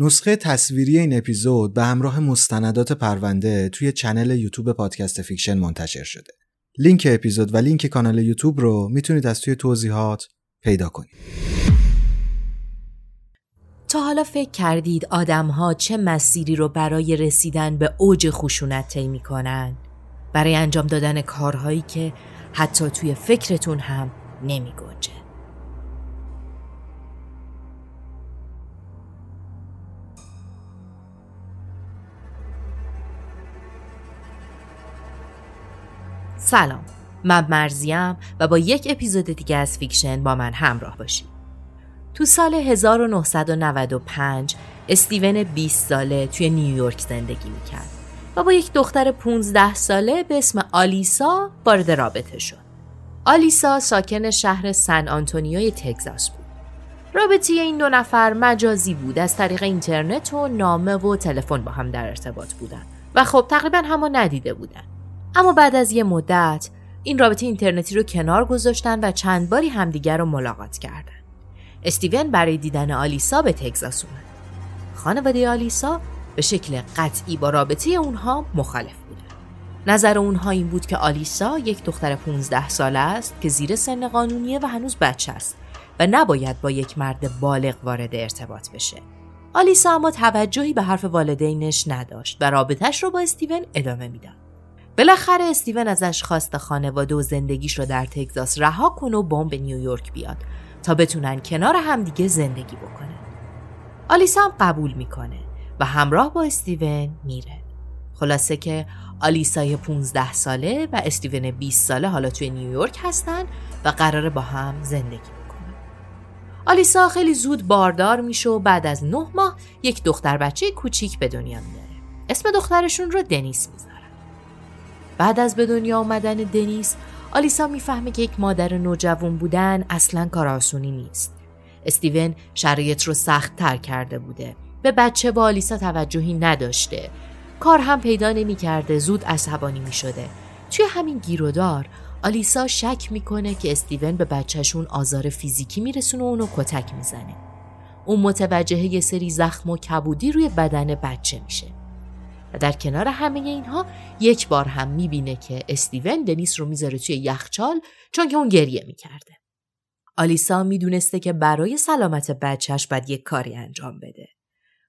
نسخه تصویری این اپیزود به همراه مستندات پرونده توی چنل یوتیوب پادکست فیکشن منتشر شده. لینک اپیزود و لینک کانال یوتیوب رو می‌تونید از توی توضیحات پیدا کنید. تا حالا فکر کردید آدمها چه مسیری رو برای رسیدن به اوج خشونت طی می‌کنن؟ برای انجام دادن کارهایی که حتی توی فکرتون هم نمی سلام. من مرضیه‌م و با یک اپیزود دیگه از فیکشن با من همراه باشید. تو سال 1995 استیون 20 ساله توی نیویورک زندگی می‌کرد و با یک دختر 15 ساله به اسم آلیسا وارد رابطه شد. آلیسا ساکن شهر سن آنتونیوی تگزاس بود. رابطه این دو نفر مجازی بود. از طریق اینترنت و نامه و تلفن با هم در ارتباط بودن. و خب تقریبا همو ندیده بودن. اما بعد از یه مدت این رابطه اینترنتی رو کنار گذاشتن و چند باری همدیگر رو ملاقات کردن. استیون برای دیدن آلیسا به تگزاس اومد. خانواده آلیسا به شکل قطعی با رابطه اونها مخالف بودن. نظر اونها این بود که آلیسا یک دختر 15 ساله است که زیر سن قانونیه و هنوز بچه است و نباید با یک مرد بالغ وارد ارتباط بشه. آلیسا اما توجهی به حرف والدینش نداشت و رابطش رو با استیون ادامه می‌داد. بالاخره استیون ازش خواست خانواده و زندگیش رو در تگزاس رها کنه و بمب به نیویورک بیاد تا بتونن کنار همدیگه زندگی بکنن. آلیسا هم قبول می‌کنه و همراه با استیون میره. خلاصه که آلیسای 15 ساله و استیون 20 ساله حالا توی نیویورک هستن و قراره با هم زندگی بکنن. آلیسا خیلی زود باردار میشه و بعد از نه ماه یک دختر بچه کوچیک به دنیا میاره. اسم دخترشون رو دنیس می‌ذاره. بعد از به دنیا آمدن دنیس آلیسا می‌فهمه که یک مادر نوجوان بودن اصلا کار آسونی نیست. استیون شرایط رو سخت تر کرده بوده. به بچه با آلیسا توجهی نداشته. کار هم پیدا نمی کرده زود عصبانی می شده توی همین گیرودار آلیسا شک می‌کنه که استیون به بچهشون آزار فیزیکی میرسونه و اونو کتک می‌زنه. اون متوجه یه سری زخم و کبودی روی بدن بچه میشه. و در کنار همه اینها یک بار هم می‌بینه که استیون دنیس رو می‌ذاره توی یخچال چون که اون گریه می‌کرده. آلیسا می‌دونسته که برای سلامت بچهش باید یک کاری انجام بده.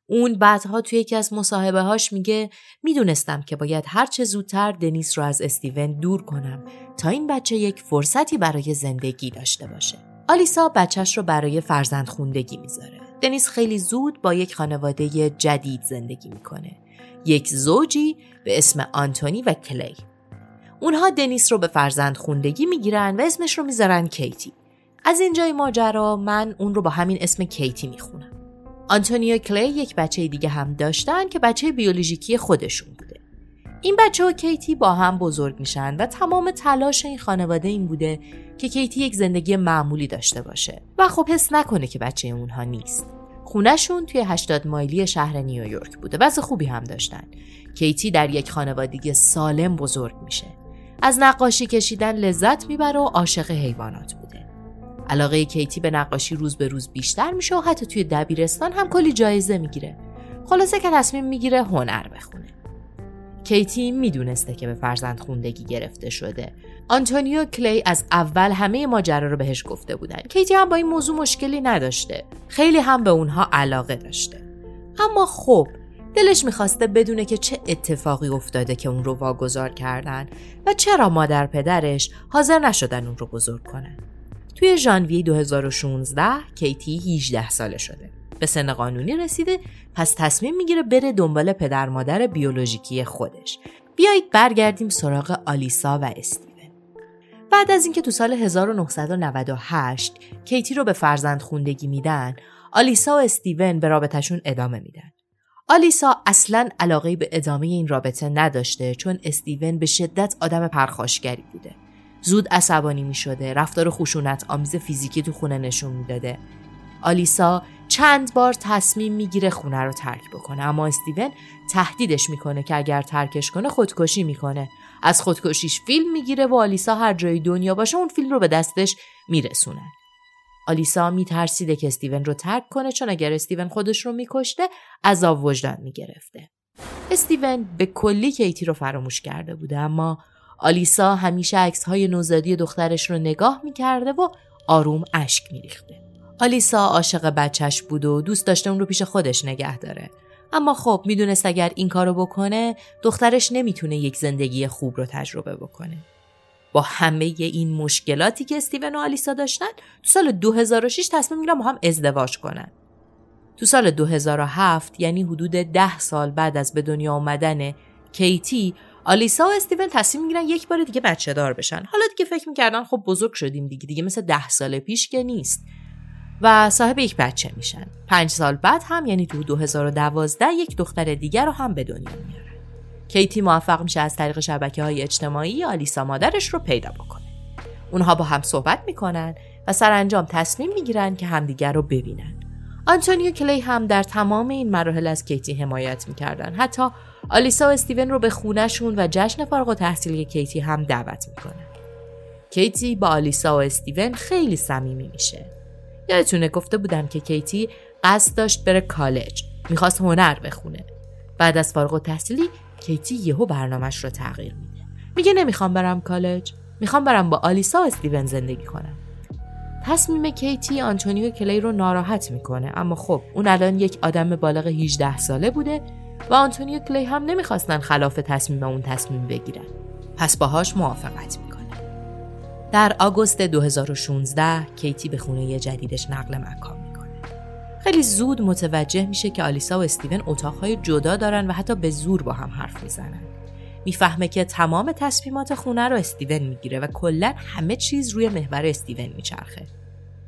اون بعدها توی یکی از مصاحبه هاش میگه می‌دونستم که باید هرچه زودتر دنیس رو از استیون دور کنم تا این بچه یک فرصتی برای زندگی داشته باشه. آلیسا بچهش رو برای فرزند خوندگی می‌ذاره. دنیس خیلی زود با یک خانواده جدید زندگی می‌کنه. یک زوجی به اسم آنتونی و کلی. اونها دنیس رو به فرزند خوندگی می‌گیرن و اسمش رو می‌ذارن کیتی. از اینجای ماجرا من اون رو با همین اسم کیتی می‌خونم. آنتونی و کلی یک بچه دیگه هم داشتن که بچه بیولوژیکی خودشون بوده. این بچه و کیتی با هم بزرگ میشن و تمام تلاش این خانواده این بوده که کیتی یک زندگی معمولی داشته باشه. و خب حس نکنه که بچه اونها نیست. خونهشون توی 80 مایلی شهر نیویورک بوده. وضع خوبی هم داشتن. کیتی در یک خانوادگی سالم بزرگ میشه. از نقاشی کشیدن لذت می‌بره و عاشق حیوانات بوده. علاقه کیتی به نقاشی روز به روز بیشتر میشه و حتی توی دبیرستان هم کلی جایزه می‌گیره. خلاصه که تصمیم می‌گیره هنر بخونه. کیتی می‌دونسته که به فرزند خوندگی گرفته شده. آنتونیو کلی از اول همه ماجرا رو بهش گفته بودن. کیتی هم با این موضوع مشکلی نداشته. خیلی هم به اونها علاقه داشته. اما خب دلش می‌خواسته بدونه که چه اتفاقی افتاده که اون رو واگذار کردن و چرا مادر پدرش حاضر نشدن اون رو بزرگ کنن. توی ژانویه 2016 کیتی 18 ساله شده. به سن قانونی رسیده پس تصمیم می‌گیره بره دنبال پدر مادر بیولوژیکی خودش. بیایید برگردیم سراغ آلیسا و استیون. بعد از اینکه تو سال 1998 کیتی رو به فرزند خوندگی میدن، آلیسا و استیون به رابطهشون ادامه میدن. آلیسا اصلا علاقه به ادامه این رابطه نداشته چون استیون به شدت آدم پرخاشگری بوده. زود عصبانی می شده، رفتار خشونت آمیز فیزیکی تو خونه نشون می‌داده. آلیسا چند بار تصمیم می‌گیره خونه رو ترک بکنه. اما استیون تهدیدش می‌کنه که اگر ترکش کنه خودکشی می‌کنه. از خودکشیش فیلم می‌گیره و آلیسا هر جای دنیا باشه اون فیلم رو به دستش میرسونه. آلیسا میترسیده که استیون رو ترک کنه چون اگر استیون خودش رو میکشته عذاب وجدان می‌گرفته. استیون به کلی کیتی رو فراموش کرده بوده اما آلیسا همیشه عکس های نوزادی دخترش رو نگاه می‌کرده و آروم اشک میریخته. آلیسا عاشق بچهش بود و دوست داشته اون رو پیش خودش نگه داره. اما خب می‌دونست اگر این کارو بکنه دخترش نمی‌تونه یک زندگی خوب رو تجربه بکنه. با همه این مشکلاتی که استیون و آلیسا داشتن تو سال 2006 تصمیم می‌گیرن با هم ازدواج کنن. تو سال 2007 یعنی حدود ده سال بعد از به دنیا آمدن کیتی آلیسا و استیون تصمیم می‌گیرن یک بار دیگه بچه دار بشن حالا دیگه فکر می‌کردن خب بزرگ شدیم دیگه دیگه مثل ده سال پیش که نیست و صاحب یک بچه میشن. پنج سال بعد هم یعنی تو 2012 یک دختر دیگر رو هم به دنیا میارن. کیتی موفق میشه از طریق شبکه های اجتماعی آلیسا مادرش رو پیدا بکنه. اونها با هم صحبت می‌کنن و سرانجام تصمیم می‌گیرن که همدیگر رو ببینن. آنتونی و کلی هم در تمام این مراحل از کیتی حمایت می‌کردن. حتی آلیسا و استیون رو به خونهشون و جشن فارغ‌التحصیلی کیتی هم دعوت می‌کنن. کیتی با آلیسا و استیون خیلی صمیمی میشه. یادتونه گفته بودم که کیتی قصد داشت بره کالج. می‌خواست هنر بخونه. بعد از فارغ‌التحصیلی کیتی یهو برنامهش رو تغییر میده. میگه نمی‌خوام برم کالج. می‌خوام برم با آلیسا و استیون زندگی کنم. تصمیم کیتی آنتونی و کلی رو ناراحت می‌کنه. اما خب اون الان یک آدم بالغ 18 ساله بوده و آنتونی و کلی هم نمی‌خواستن خلاف تصمیم اون تصمیم بگیرن. پس باهاش موافقت می‌کنه. در آگوست 2016 کیتی به خونه جدیدش نقل مکان می‌کنه. خیلی زود متوجه میشه که آلیسا و استیون اتاقهای جدا دارن و حتی به زور با هم حرف می‌زنن. می‌فهمه که تمام تصمیمات خونه رو استیون می‌گیره و کلا همه چیز روی محور استیون میچرخه.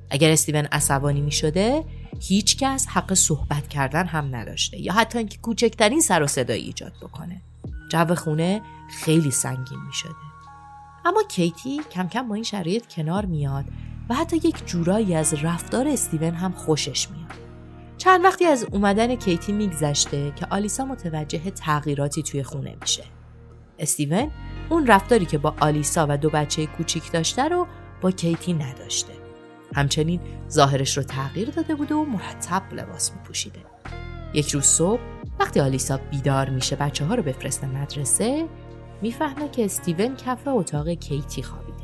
اگر استیون عصبانی می‌شده هیچ کس حق صحبت کردن هم نداشته یا حتی اینکه کوچکترین سر و صدایی ایجاد بکنه. جو خونه خیلی سنگین می‌شده. اما کیتی کم کم با این شرایط کنار میاد و حتی یک جورایی از رفتار استیون هم خوشش میاد. چند وقتی از اومدن کیتی میگذشته که آلیسا متوجه تغییراتی توی خونه میشه. استیون اون رفتاری که با آلیسا و دو بچه کوچیک داشته رو با کیتی نداشته. همچنین ظاهرش رو تغییر داده بوده و مرتب لباس میپوشیده. یک روز صبح وقتی آلیسا بیدار میشه بچه ها رو بفرسته مدرسه می‌فهمه که استیون کف اتاق کیتی خوابیده.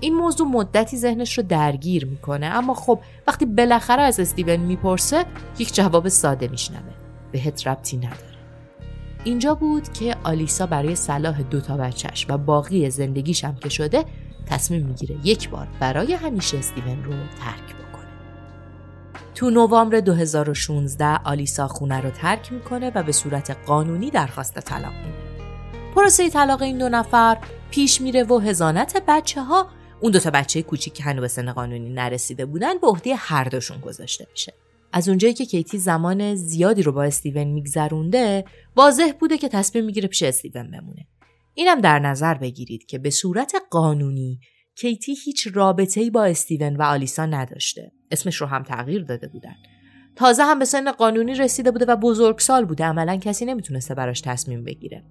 این موضوع مدتی ذهنش رو درگیر می‌کنه اما خب وقتی بالاخره از استیون می‌پرسه یک جواب ساده میشنوه. بهت ربطی نداره. اینجا بود که آلیسا برای صلاح دوتا بچهش و باقی زندگیش هم که شده تصمیم می‌گیره یک بار برای همیشه استیون رو ترک بکنه. تو نوامبر 2016 آلیسا خونه رو ترک می‌کنه و به صورت قانونی درخواست طلاق میده. پروسه طلاق این دو نفر پیش میره و هزانت بچه ها اون دوتا بچه کوچیک که هنوز به سن قانونی نرسیده بودن به عهده هر دوشون گذاشته میشه. از اونجایی که کیتی زمان زیادی رو با استیون میگذرونده واضح بوده که تصمیم می‌گیره پیش استیون بمونه. اینم در نظر بگیرید که به صورت قانونی کیتی هیچ رابطه‌ای با استیون و آلیسا نداشته. اسمش رو هم تغییر داده بودن. تازه هم به سن قانونی رسیده بوده و بزرگسال بوده. عملا کسی نمی‌تونسته براش تصمیم بگیره.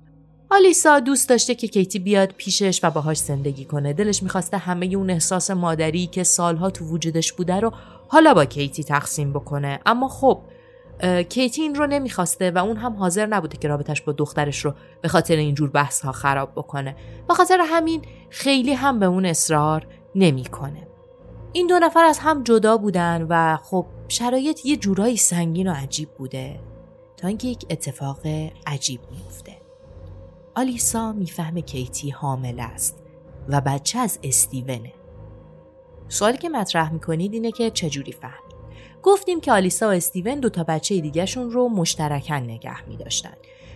آلیسا دوست داشته که کیتی بیاد پیشش و باهاش زندگی کنه. دلش می‌خواسته همه اون احساس مادری که سالها تو وجودش بوده رو حالا با کیتی تقسیم بکنه. اما خب کیتی این رو نمی‌خواسته و اون هم حاضر نبوده که رابطش با دخترش رو به خاطر اینجور بحث ها خراب بکنه. به خاطر همین خیلی هم به اون اصرار نمی‌کنه. این دو نفر از هم جدا بودن و خب شرایط یه جورایی سنگین و عجیب بوده تا اینکه یک اتفاق عجیب میفته آلیسا می‌فهمه کیتی حامل است و بچه از استیونه سوالی که مطرح می‌کنید اینه که چجوری فهمید گفتیم که آلیسا و استیون دو تا بچه دیگهشون رو مشترکن نگه می داشتن.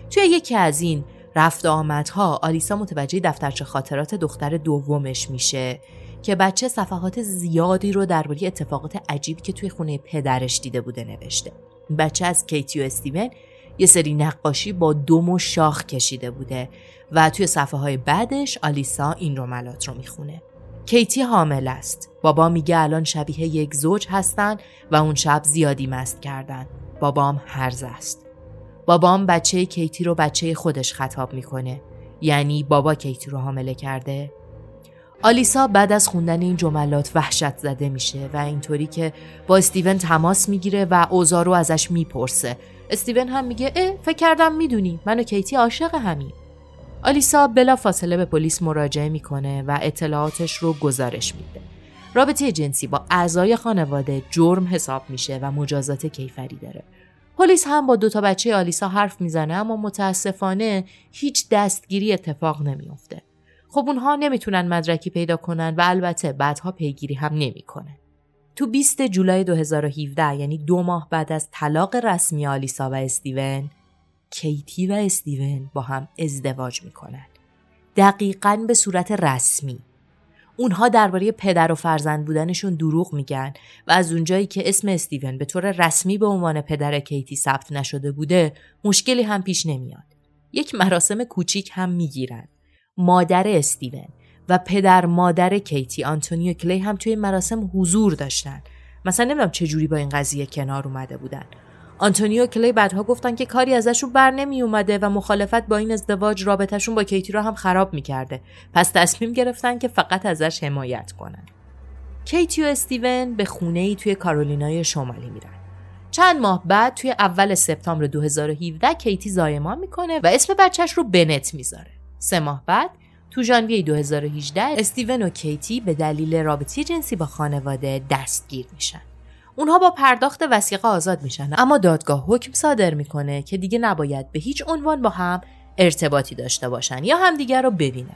توی یکی از این رفت آمدها آلیسا متوجه دفترچه خاطرات دختر دومش میشه که بچه صفحات زیادی رو درباره اتفاقات عجیب که توی خونه پدرش دیده بوده نوشته. بچه از کیتی و استیون یه سری نقاشی با دم و شاخ کشیده بوده و توی صفحه های بعدش آلیسا این رملات رو می‌خونه. کیتی حامل است. بابا میگه الان شبیه یک زوج هستن و اون شب زیادی مست کردن. بابام هرز است. بابام بچه کیتی رو بچه خودش خطاب می‌کنه. یعنی بابا کیتی رو حامله کرده. آلیسا بعد از خوندن این جملات وحشت زده میشه و اینطوری که با استیون تماس می‌گیره و اوزا رو ازش می‌پرسه. استیون هم میگه اه فکر کردم می‌دونی من و کیتی عاشق همین. آلیسا بلا فاصله به پلیس مراجعه می‌کنه و اطلاعاتش رو گزارش میده. رابطه جنسی با اعضای خانواده جرم حساب میشه و مجازات کیفری داره. پلیس هم با دوتا بچه آلیسا حرف می‌زنه اما متاسفانه هیچ دستگیری اتفاق نمیافته. خب اونها نمی‌تونن مدرکی پیدا کنن و البته بعدها پیگیری هم نمی‌کنه. تو 20 جولای 2017 یعنی دو ماه بعد از طلاق رسمی آلیسا و استیون کیتی و استیون با هم ازدواج می‌کنن. دقیقا به صورت رسمی. اونها درباره پدر و فرزند بودنشون دروغ میگن و از اونجایی که اسم استیون به طور رسمی به عنوان پدر کیتی ثبت نشده بوده مشکلی هم پیش نمیاد. یک مراسم کوچیک هم می‌گیرن. مادر استیون و پدر مادر کیتی آنتونی و کلی هم توی مراسم حضور داشتن. مثلا نمی‌دونم چه جوری با این قضیه کنار اومده بودن. آنتونی و کلی بعدها گفتن که کاری ازشون بر نمی اومده و مخالفت با این ازدواج رابطهشون با کیتی رو هم خراب می‌کرده پس تصمیم گرفتن که فقط ازش حمایت کنن کیتی و استیون به خونه ای توی کارولینای شمالی میرن چند ماه بعد توی اول سپتامبر 2017 کیتی زایمان می‌کنه و اسم بچهش رو بنت می‌ذاره سه ماه بعد تو ژانویه 2018 استیون و کیتی به دلیل رابطه جنسی با خانواده دستگیر میشن. اونها با پرداخت وسیقه آزاد میشن اما دادگاه حکم صادر می‌کنه که دیگه نباید به هیچ عنوان با هم ارتباطی داشته باشن یا همدیگر رو ببینن.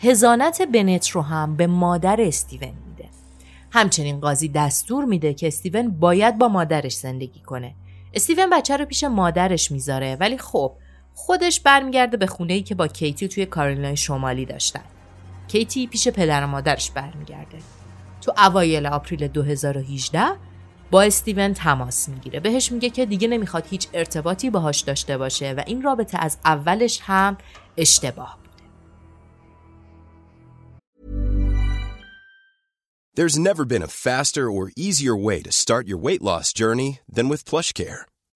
هزانت بنت رو هم به مادر استیون میده. همچنین قاضی دستور میده که استیون باید با مادرش زندگی کنه. استیون بچه رو پیش مادرش می‌ذاره ولی خب خودش برمیگرده به خونه ای که با کیتی توی کارولینای شمالی داشتن. کیتی پیش پدر و مادرش برمیگرده. تو اوایل آپریل 2018 با استیون تماس می‌گیره. بهش میگه که دیگه نمی‌خواد هیچ ارتباطی باهاش داشته باشه و این رابطه از اولش هم اشتباه بوده There's never been a faster or easier way to start your weight loss journey than with PlushCare.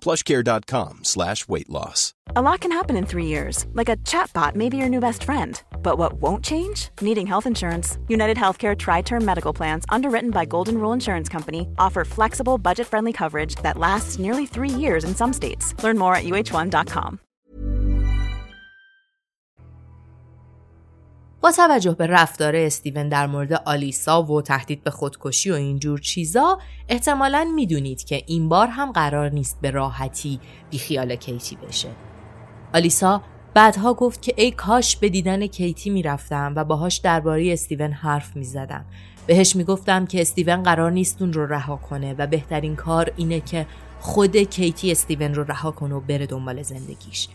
Plushcare.com slash weight loss. A lot can happen in three years, like a chatbot may be your new best friend. But what won't change? Needing health insurance. United Healthcare Tri Term Medical Plans, underwritten by Golden Rule Insurance Company, offer flexible, budget friendly coverage that lasts nearly three years in some states. Learn more at uh1.com. با توجه به رفتار استیون در مورد آلیسا و تهدید به خودکشی و اینجور چیزا احتمالا می‌دونید که این بار هم قرار نیست به راحتی بیخیال کیتی بشه. آلیسا بعدها گفت که ای کاش به دیدن کیتی می‌رفتم و باهاش درباره استیون حرف می‌زدم. بهش می‌گفتم که استیون قرار نیست اون رو رها کنه و بهترین کار اینه که خود کیتی استیون رو رها کنه و بره دنبال زندگیش.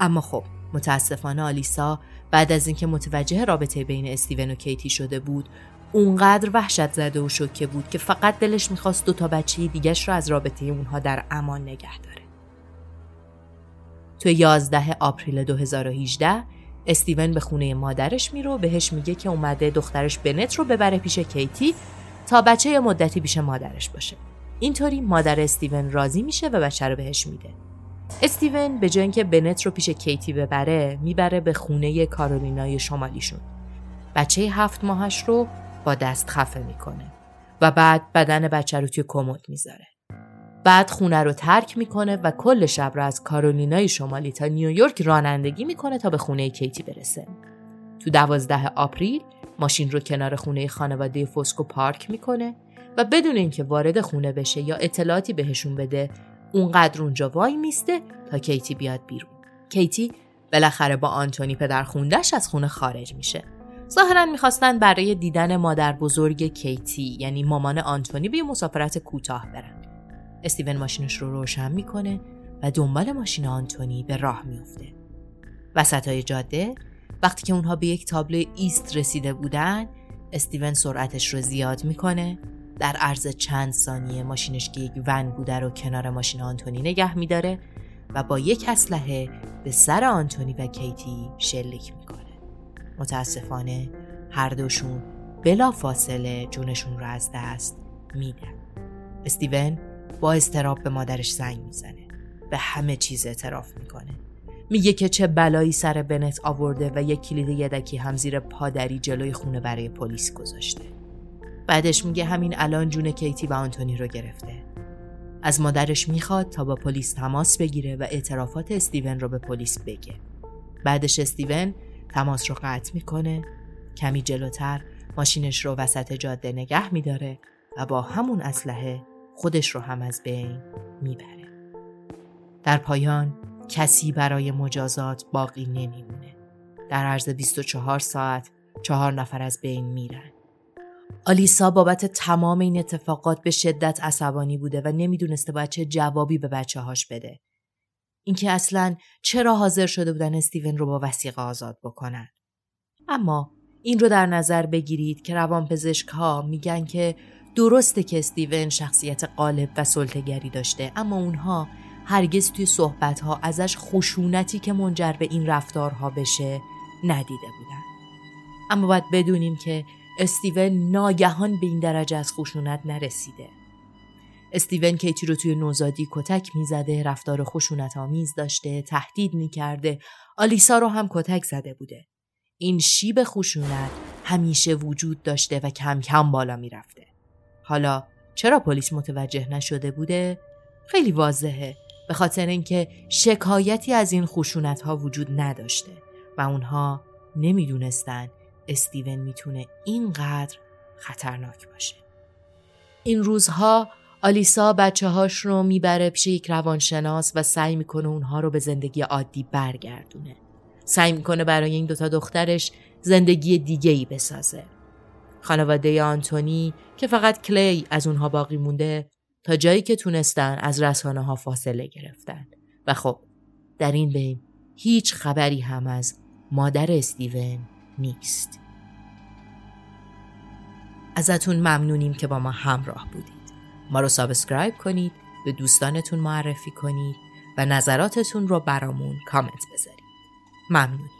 اما خب متاسفانه آلیسا بعد از اینکه متوجه رابطه بین استیون و کیتی شده بود اونقدر وحشت زده و شوکه بود که فقط دلش می‌خواست دو تا بچه دیگش رو از رابطه اونها در امان نگه داره. تو 11 آپریل 2018 استیون به خونه مادرش میره و بهش میگه که اومده دخترش بنت رو ببره پیش کیتی تا بچه مدتی پیش مادرش باشه. اینطوری مادر استیون راضی میشه و بچه رو بهش میده. استیون به جای اینکه بنت رو پیش کیتی ببره می‌بره به خونه کارولینای شمالیشون. بچه هفت ماهش رو با دست خفه می‌کنه و بعد بدن بچه رو توی کمد می‌ذاره. بعد خونه رو ترک می‌کنه و کل شب رو از کارولینای شمالی تا نیویورک رانندگی می‌کنه تا به خونه کیتی برسه. تو دوازده April ماشین رو کنار خونه خانواده فوسکو پارک می‌کنه و بدون اینکه وارد خونه بشه یا اطلاعاتی بهشون بده اونقدر اونجا وای میسته تا کیتی بیاد بیرون. کیتی بالاخره با آنتونی پدر خوندش از خونه خارج میشه. ظاهرا می‌خواستن برای دیدن مادر بزرگ کیتی یعنی مامان آنتونی به مسافرت کوتاه برن. استیون ماشینش رو روشن می‌کنه و دنبال ماشین آنتونی به راه میفته. وسط های جاده وقتی که اونها به یک تابلو ایست رسیده بودن استیون سرعتش رو زیاد می‌کنه در عرض چند ثانیه ماشینش که یک ون بوده رو کنار ماشین آنتونی نگه میداره و با یک اسلحه به سر آنتونی و کیتی شلیک می‌کنه. متاسفانه هر دوشون بلا فاصله جونشون رو از دست میدن. استیون با استراب به مادرش زنگ می‌زنه. به همه چیز اعتراف می‌کنه. میگه که چه بلایی سر بنت آورده و یک کلید یدکی هم زیر پادری جلوی خونه برای پلیس گذاشته. بعدش میگه همین الان جون کیتی و آنتونی رو گرفته. از مادرش می‌خواد تا با پلیس تماس بگیره و اعترافات استیون رو به پلیس بگه. بعدش استیون تماس رو قطع می‌کنه کمی جلوتر ماشینش رو وسط جاده نگه میداره و با همون اسلحه خودش رو هم از بین می‌بره. در پایان کسی برای مجازات باقی نمیمونه. در عرض 24 ساعت چهار نفر از بین میرن. آلیسا بابت تمام این اتفاقات به شدت عصبانی بوده و نمی‌دونسته باید چه جوابی به بچه هاش بده. اینکه اصلا چرا حاضر شده بودن استیون رو با وسیقه آزاد بکنن. اما این رو در نظر بگیرید که روانپزشک ها میگن که درسته که استیون شخصیت قالب و سلطگری داشته اما اونها هرگز توی صحبت ها ازش خشونتی که منجر به این رفتارها بشه ندیده بودن. اما باید بدونیم که استیون ناگهان به این درجه از خشونت نرسیده. استیون کیتی رو توی نوزادی کتک می‌زده، رفتار خشونت آمیز داشته، تهدید می‌کرده، آلیسا رو هم کتک زده بوده. این شیب خشونت همیشه وجود داشته و کم کم بالا می‌رفته. حالا چرا پلیس متوجه نشده بوده؟ خیلی واضحه به خاطر اینکه شکایتی از این خشونت ها وجود نداشته و اونها نمی‌دونستن استیون می‌تونه اینقدر خطرناک باشه. این روزها آلیسا بچه هاش رو می‌بره پیش یک روانشناس و سعی می‌کنه اونها رو به زندگی عادی برگردونه. سعی می‌کنه برای این دوتا دخترش زندگی دیگه ای بسازه. خانواده آنتونی که فقط کلی از اونها باقی مونده تا جایی که تونستن از رسانه ها فاصله گرفتن و خب در این بین هیچ خبری هم از مادر استیون نیست. ازتون ممنونیم که با ما همراه بودید. ما رو subscribe کنید به دوستانتون معرفی کنید و نظراتتون رو برامون کامنت بذارید. ممنونیم.